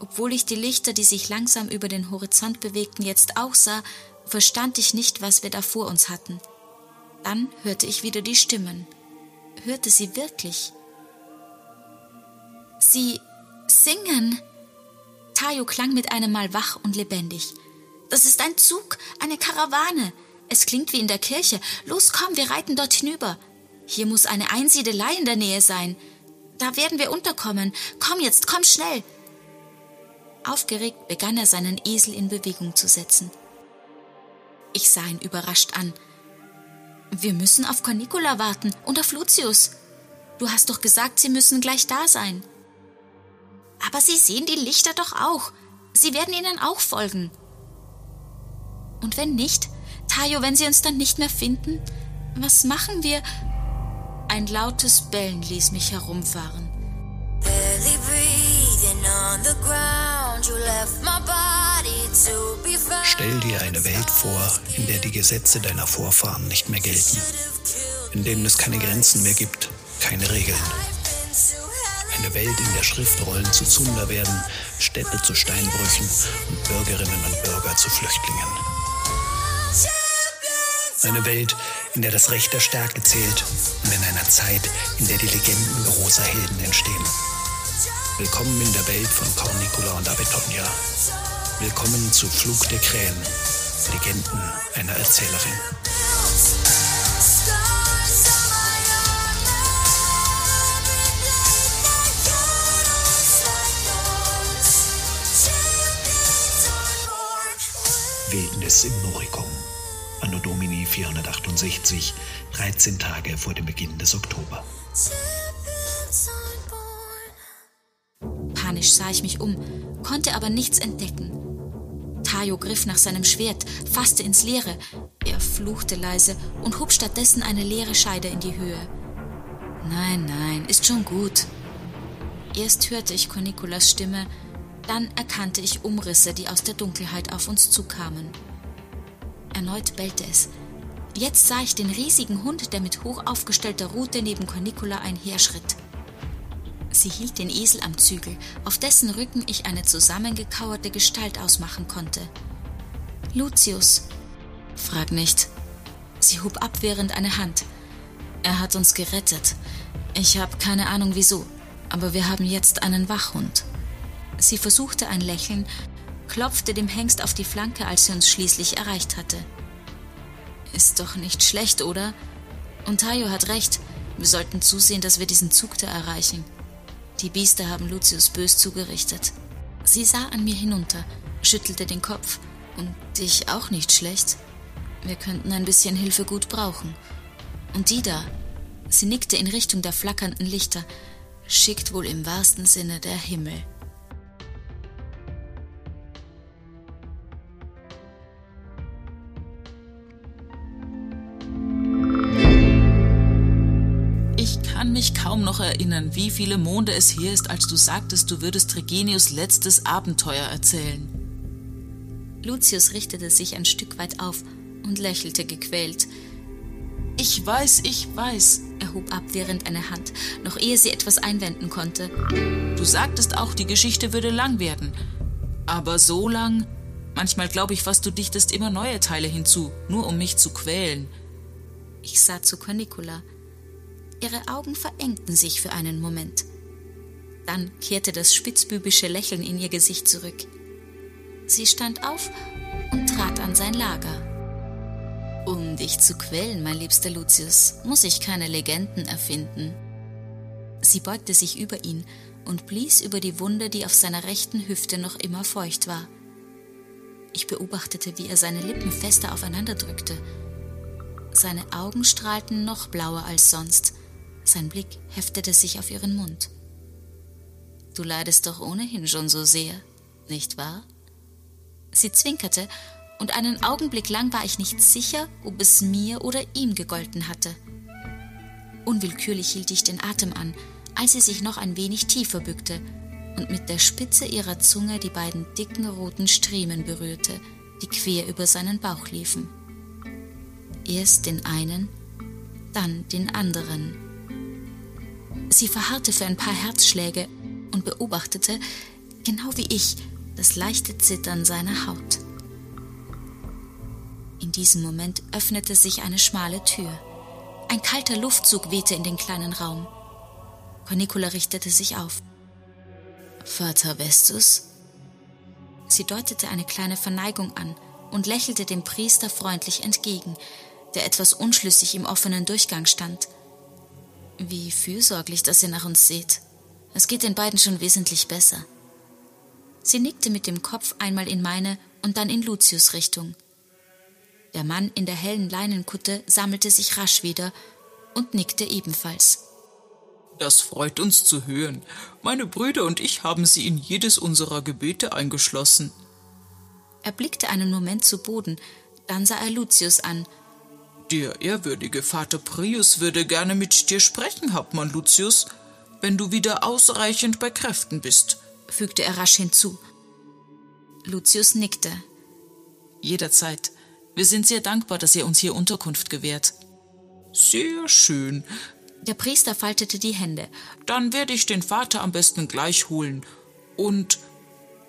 Obwohl ich die Lichter, die sich langsam über den Horizont bewegten, jetzt auch sah, verstand ich nicht, was wir da vor uns hatten. Dann hörte ich wieder die Stimmen. Hörte sie wirklich? Sie singen. Tayo klang mit einem Mal wach und lebendig. Das ist ein Zug, eine Karawane. Es klingt wie in der Kirche. Los, komm, wir reiten dort hinüber. Hier muss eine Einsiedelei in der Nähe sein. Da werden wir unterkommen. Komm jetzt, komm schnell. Aufgeregt begann er seinen Esel in Bewegung zu setzen. Ich sah ihn überrascht an. Wir müssen auf Cornicula warten und auf Lucius. Du hast doch gesagt, sie müssen gleich da sein. Aber Sie sehen die Lichter doch auch. Sie werden ihnen auch folgen. Und wenn nicht, Tayo, wenn sie uns dann nicht mehr finden, was machen wir? Ein lautes Bellen ließ mich herumfahren. Stell dir eine Welt vor, in der die Gesetze deiner Vorfahren nicht mehr gelten, in denen es keine Grenzen mehr gibt, keine Regeln. Eine Welt, in der Schriftrollen zu Zunder werden, Städte zu Steinbrüchen und Bürgerinnen und Bürger zu Flüchtlingen. Eine Welt, in der das Recht der Stärke zählt und in einer Zeit, in der die Legenden großer Helden entstehen. Willkommen in der Welt von Cornicula und Abetonia. Willkommen zu Flug der Krähen, Legenden einer Erzählerin. Wildnis im Noricum. Anno Domini 468, 13 Tage vor dem Beginn des Oktober. Panisch sah ich mich um, konnte aber nichts entdecken. Tayo griff nach seinem Schwert, fasste ins Leere. Er fluchte leise und hob stattdessen eine leere Scheide in die Höhe. Nein, nein, ist schon gut. Erst hörte ich Corniculas Stimme, dann erkannte ich Umrisse, die aus der Dunkelheit auf uns zukamen. Erneut bellte es. Jetzt sah ich den riesigen Hund, der mit hoch aufgestellter Rute neben Cornicula einherschritt. Sie hielt den Esel am Zügel, auf dessen Rücken ich eine zusammengekauerte Gestalt ausmachen konnte. Lucius. Frag nicht. Sie hob abwehrend eine Hand. Er hat uns gerettet. Ich habe keine Ahnung wieso, aber wir haben jetzt einen Wachhund. Sie versuchte ein Lächeln, klopfte dem Hengst auf die Flanke, als sie uns schließlich erreicht hatte. Ist doch nicht schlecht, oder? Und Tayo hat recht. Wir sollten zusehen, dass wir diesen Zug da erreichen. Die Biester haben Lucius bös zugerichtet. Sie sah an mir hinunter, schüttelte den Kopf. Und dich auch nicht schlecht. Wir könnten ein bisschen Hilfe gut brauchen. Und die da, sie nickte in Richtung der flackernden Lichter, schickt wohl im wahrsten Sinne der Himmel. Kann mich kaum noch erinnern, wie viele Monde es her ist, als du sagtest, du würdest Regenius letztes Abenteuer erzählen. Lucius richtete sich ein Stück weit auf und lächelte gequält. Ich weiß, ich weiß, er hob abwehrend eine Hand, noch ehe sie etwas einwenden konnte. Du sagtest auch, die Geschichte würde lang werden. Aber so lang? Manchmal glaube ich fast, du dichtest immer neue Teile hinzu, nur um mich zu quälen. Ich sah zu Cornicula. Ihre Augen verengten sich für einen Moment. Dann kehrte das spitzbübische Lächeln in ihr Gesicht zurück. Sie stand auf und trat an sein Lager. Um dich zu quälen, mein liebster Lucius, muss ich keine Legenden erfinden. Sie beugte sich über ihn und blies über die Wunde, die auf seiner rechten Hüfte noch immer feucht war. Ich beobachtete, wie er seine Lippen fester aufeinander drückte. Seine Augen strahlten noch blauer als sonst, sein Blick heftete sich auf ihren Mund. Du leidest doch ohnehin schon so sehr, nicht wahr? Sie zwinkerte, und einen Augenblick lang war ich nicht sicher, ob es mir oder ihm gegolten hatte. Unwillkürlich hielt ich den Atem an, als sie sich noch ein wenig tiefer bückte und mit der Spitze ihrer Zunge die beiden dicken roten Striemen berührte, die quer über seinen Bauch liefen. Erst den einen, dann den anderen Sie verharrte für ein paar Herzschläge und beobachtete, genau wie ich, das leichte Zittern seiner Haut. In diesem Moment öffnete sich eine schmale Tür. Ein kalter Luftzug wehte in den kleinen Raum. Cornicula richtete sich auf. Vater Vestus? Sie deutete eine kleine Verneigung an und lächelte dem Priester freundlich entgegen, der etwas unschlüssig im offenen Durchgang stand. Wie fürsorglich, dass ihr nach uns seht. Es geht den beiden schon wesentlich besser. Sie nickte mit dem Kopf einmal in meine und dann in Lucius Richtung. Der Mann in der hellen Leinenkutte sammelte sich rasch wieder und nickte ebenfalls. Das freut uns zu hören. Meine Brüder und ich haben sie in jedes unserer Gebete eingeschlossen. Er blickte einen Moment zu Boden, dann sah er Lucius an. Der ehrwürdige Vater Prius würde gerne mit dir sprechen, Hauptmann Lucius, wenn du wieder ausreichend bei Kräften bist, fügte er rasch hinzu. Lucius nickte. Jederzeit. Wir sind sehr dankbar, dass ihr uns hier Unterkunft gewährt. Sehr schön. Der Priester faltete die Hände. Dann werde ich den Vater am besten gleich holen. Und.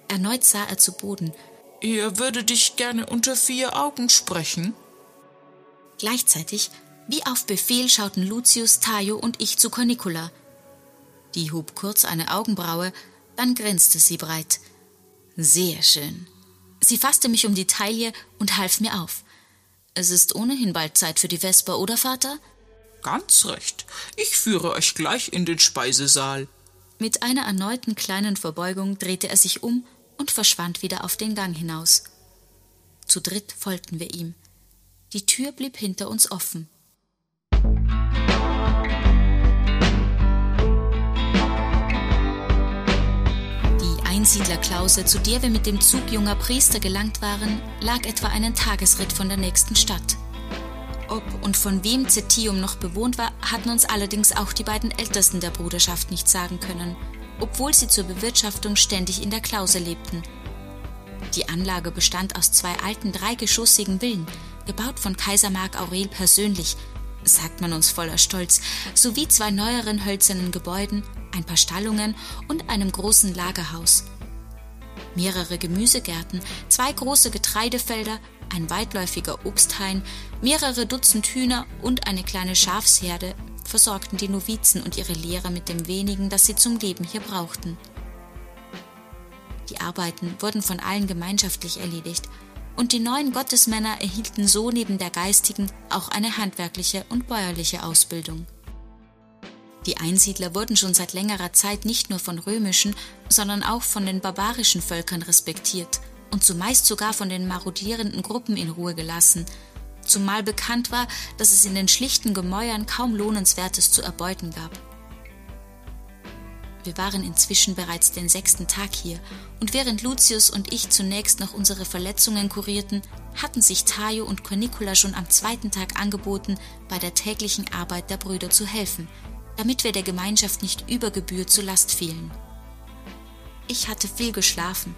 Erneut sah er zu Boden. Er würde dich gerne unter vier Augen sprechen. Gleichzeitig, wie auf Befehl, schauten Lucius, Tayo und ich zu Cornicula. Die hob kurz eine Augenbraue, dann grinste sie breit. Sehr schön. Sie fasste mich um die Taille und half mir auf. Es ist ohnehin bald Zeit für die Vesper, oder Vater? Ganz recht. Ich führe euch gleich in den Speisesaal. Mit einer erneuten kleinen Verbeugung drehte er sich um und verschwand wieder auf den Gang hinaus. Zu dritt folgten wir ihm. Die Tür blieb hinter uns offen. Einsiedlerklause, zu der wir mit dem Zug junger Priester gelangt waren, lag etwa einen Tagesritt von der nächsten Stadt. Ob und von wem Cetium noch bewohnt war, hatten uns allerdings auch die beiden Ältesten der Bruderschaft nicht sagen können, obwohl sie zur Bewirtschaftung ständig in der Klause lebten. Die Anlage bestand aus zwei alten dreigeschossigen Villen, gebaut von Kaiser Mark Aurel persönlich, sagt man uns voller Stolz, sowie zwei neueren hölzernen Gebäuden, ein paar Stallungen und einem großen Lagerhaus mehrere Gemüsegärten, zwei große Getreidefelder, ein weitläufiger Obsthain, mehrere Dutzend Hühner und eine kleine Schafsherde versorgten die Novizen und ihre Lehrer mit dem wenigen, das sie zum Leben hier brauchten. Die Arbeiten wurden von allen gemeinschaftlich erledigt, und die neuen Gottesmänner erhielten so neben der geistigen auch eine handwerkliche und bäuerliche Ausbildung. Die Einsiedler wurden schon seit längerer Zeit nicht nur von römischen, sondern auch von den barbarischen Völkern respektiert und zumeist sogar von den marodierenden Gruppen in Ruhe gelassen, zumal bekannt war, dass es in den schlichten Gemäuern kaum Lohnenswertes zu erbeuten gab. Wir waren inzwischen bereits den sechsten Tag hier, und während Lucius und ich zunächst noch unsere Verletzungen kurierten, hatten sich Tayo und Cornicula schon am zweiten Tag angeboten, bei der täglichen Arbeit der Brüder zu helfen – damit wir der Gemeinschaft nicht über Gebühr zu Last fielen. Ich hatte viel geschlafen.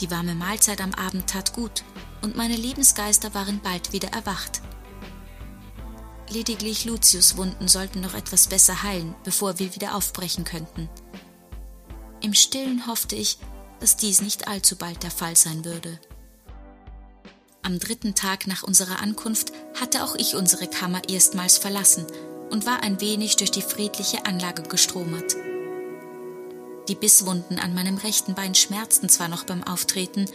Die warme Mahlzeit am Abend tat gut und meine Lebensgeister waren bald wieder erwacht. Lediglich Lucius Wunden sollten noch etwas besser heilen, bevor wir wieder aufbrechen könnten. Im stillen hoffte ich, dass dies nicht allzu bald der Fall sein würde. Am dritten Tag nach unserer Ankunft hatte auch ich unsere Kammer erstmals verlassen und war ein wenig durch die friedliche Anlage gestromert. Die Bisswunden an meinem rechten Bein schmerzten zwar noch beim Auftreten,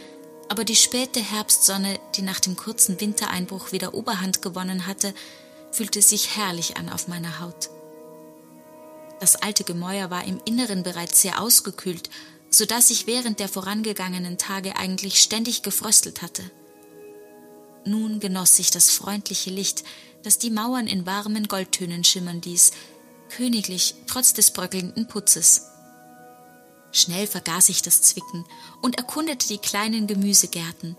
aber die späte Herbstsonne, die nach dem kurzen Wintereinbruch wieder Oberhand gewonnen hatte, fühlte sich herrlich an auf meiner Haut. Das alte Gemäuer war im Inneren bereits sehr ausgekühlt, so dass ich während der vorangegangenen Tage eigentlich ständig gefröstelt hatte. Nun genoss ich das freundliche Licht, das die Mauern in warmen Goldtönen schimmern ließ, königlich trotz des bröckelnden Putzes. Schnell vergaß ich das Zwicken und erkundete die kleinen Gemüsegärten,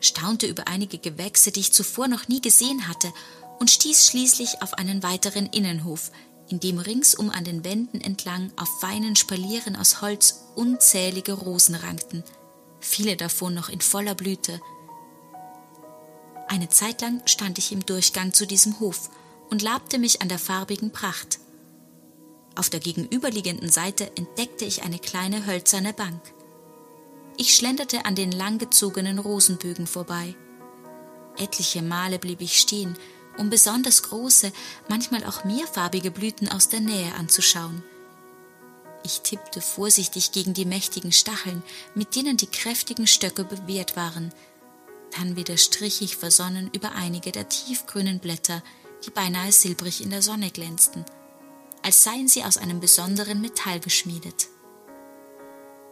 staunte über einige Gewächse, die ich zuvor noch nie gesehen hatte, und stieß schließlich auf einen weiteren Innenhof, in dem ringsum an den Wänden entlang auf feinen Spalieren aus Holz unzählige Rosen rankten, viele davon noch in voller Blüte, eine Zeit lang stand ich im Durchgang zu diesem Hof und labte mich an der farbigen Pracht. Auf der gegenüberliegenden Seite entdeckte ich eine kleine hölzerne Bank. Ich schlenderte an den langgezogenen Rosenbögen vorbei. Etliche Male blieb ich stehen, um besonders große, manchmal auch mehrfarbige Blüten aus der Nähe anzuschauen. Ich tippte vorsichtig gegen die mächtigen Stacheln, mit denen die kräftigen Stöcke bewehrt waren. Dann wieder strich ich versonnen über einige der tiefgrünen Blätter, die beinahe silbrig in der Sonne glänzten, als seien sie aus einem besonderen Metall geschmiedet.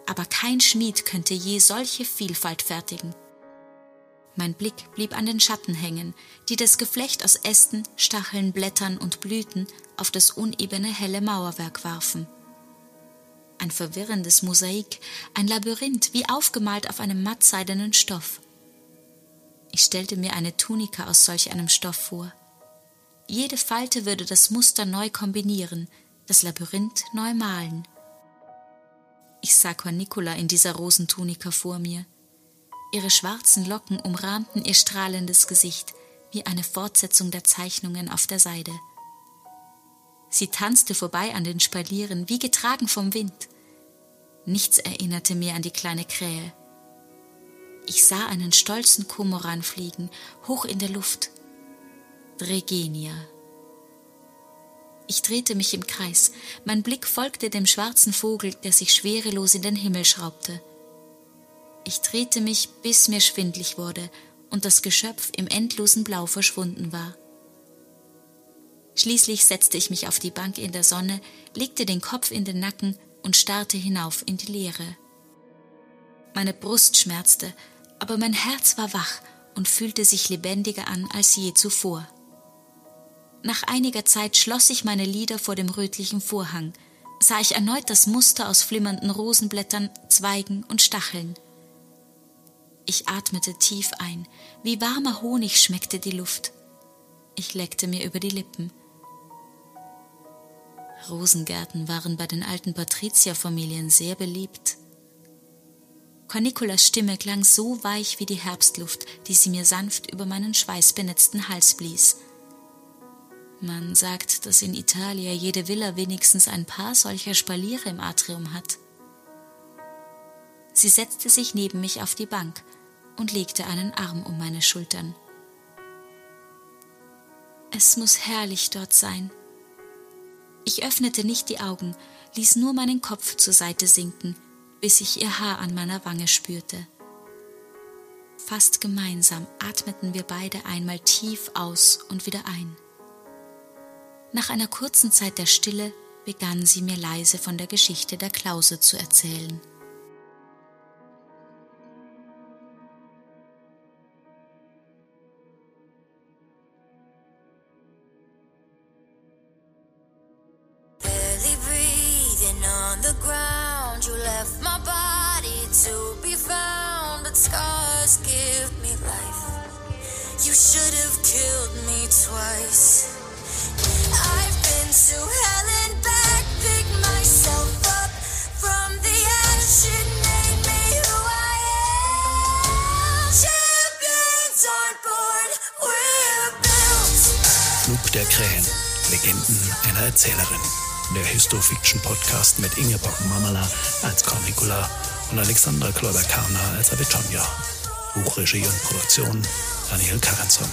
Aber kein Schmied könnte je solche Vielfalt fertigen. Mein Blick blieb an den Schatten hängen, die das Geflecht aus Ästen, Stacheln, Blättern und Blüten auf das unebene helle Mauerwerk warfen. Ein verwirrendes Mosaik, ein Labyrinth, wie aufgemalt auf einem mattseidenen Stoff. Ich stellte mir eine Tunika aus solch einem Stoff vor. Jede Falte würde das Muster neu kombinieren, das Labyrinth neu malen. Ich sah Cornicula in dieser Rosentunika vor mir. Ihre schwarzen Locken umrahmten ihr strahlendes Gesicht wie eine Fortsetzung der Zeichnungen auf der Seide. Sie tanzte vorbei an den Spalieren, wie getragen vom Wind. Nichts erinnerte mehr an die kleine Krähe. Ich sah einen stolzen Kumoran fliegen, hoch in der Luft. Dregenia. Ich drehte mich im Kreis, mein Blick folgte dem schwarzen Vogel, der sich schwerelos in den Himmel schraubte. Ich drehte mich, bis mir schwindlig wurde und das Geschöpf im endlosen Blau verschwunden war. Schließlich setzte ich mich auf die Bank in der Sonne, legte den Kopf in den Nacken und starrte hinauf in die Leere. Meine Brust schmerzte, aber mein Herz war wach und fühlte sich lebendiger an als je zuvor. Nach einiger Zeit schloss ich meine Lider vor dem rötlichen Vorhang, sah ich erneut das Muster aus flimmernden Rosenblättern, Zweigen und Stacheln. Ich atmete tief ein, wie warmer Honig schmeckte die Luft. Ich leckte mir über die Lippen. Rosengärten waren bei den alten Patrizierfamilien sehr beliebt. Cornicolas Stimme klang so weich wie die Herbstluft, die sie mir sanft über meinen schweißbenetzten Hals blies. Man sagt, dass in Italien jede Villa wenigstens ein paar solcher Spaliere im Atrium hat. Sie setzte sich neben mich auf die Bank und legte einen Arm um meine Schultern. Es muss herrlich dort sein. Ich öffnete nicht die Augen, ließ nur meinen Kopf zur Seite sinken, bis ich ihr Haar an meiner Wange spürte. Fast gemeinsam atmeten wir beide einmal tief aus und wieder ein. Nach einer kurzen Zeit der Stille begann sie mir leise von der Geschichte der Klause zu erzählen. You should have killed me twice. I've been to hell and back, pick myself up from the ash and made me who I am. Champions on board, we're built. Flug der Krähen, Legenden einer Erzählerin. Der Histofiction-Podcast mit Ingeborg Mamala als Cornicula und Alexandra Kloiber-Karner als Avitonia. Buchregie und Produktion Daniel Karenson.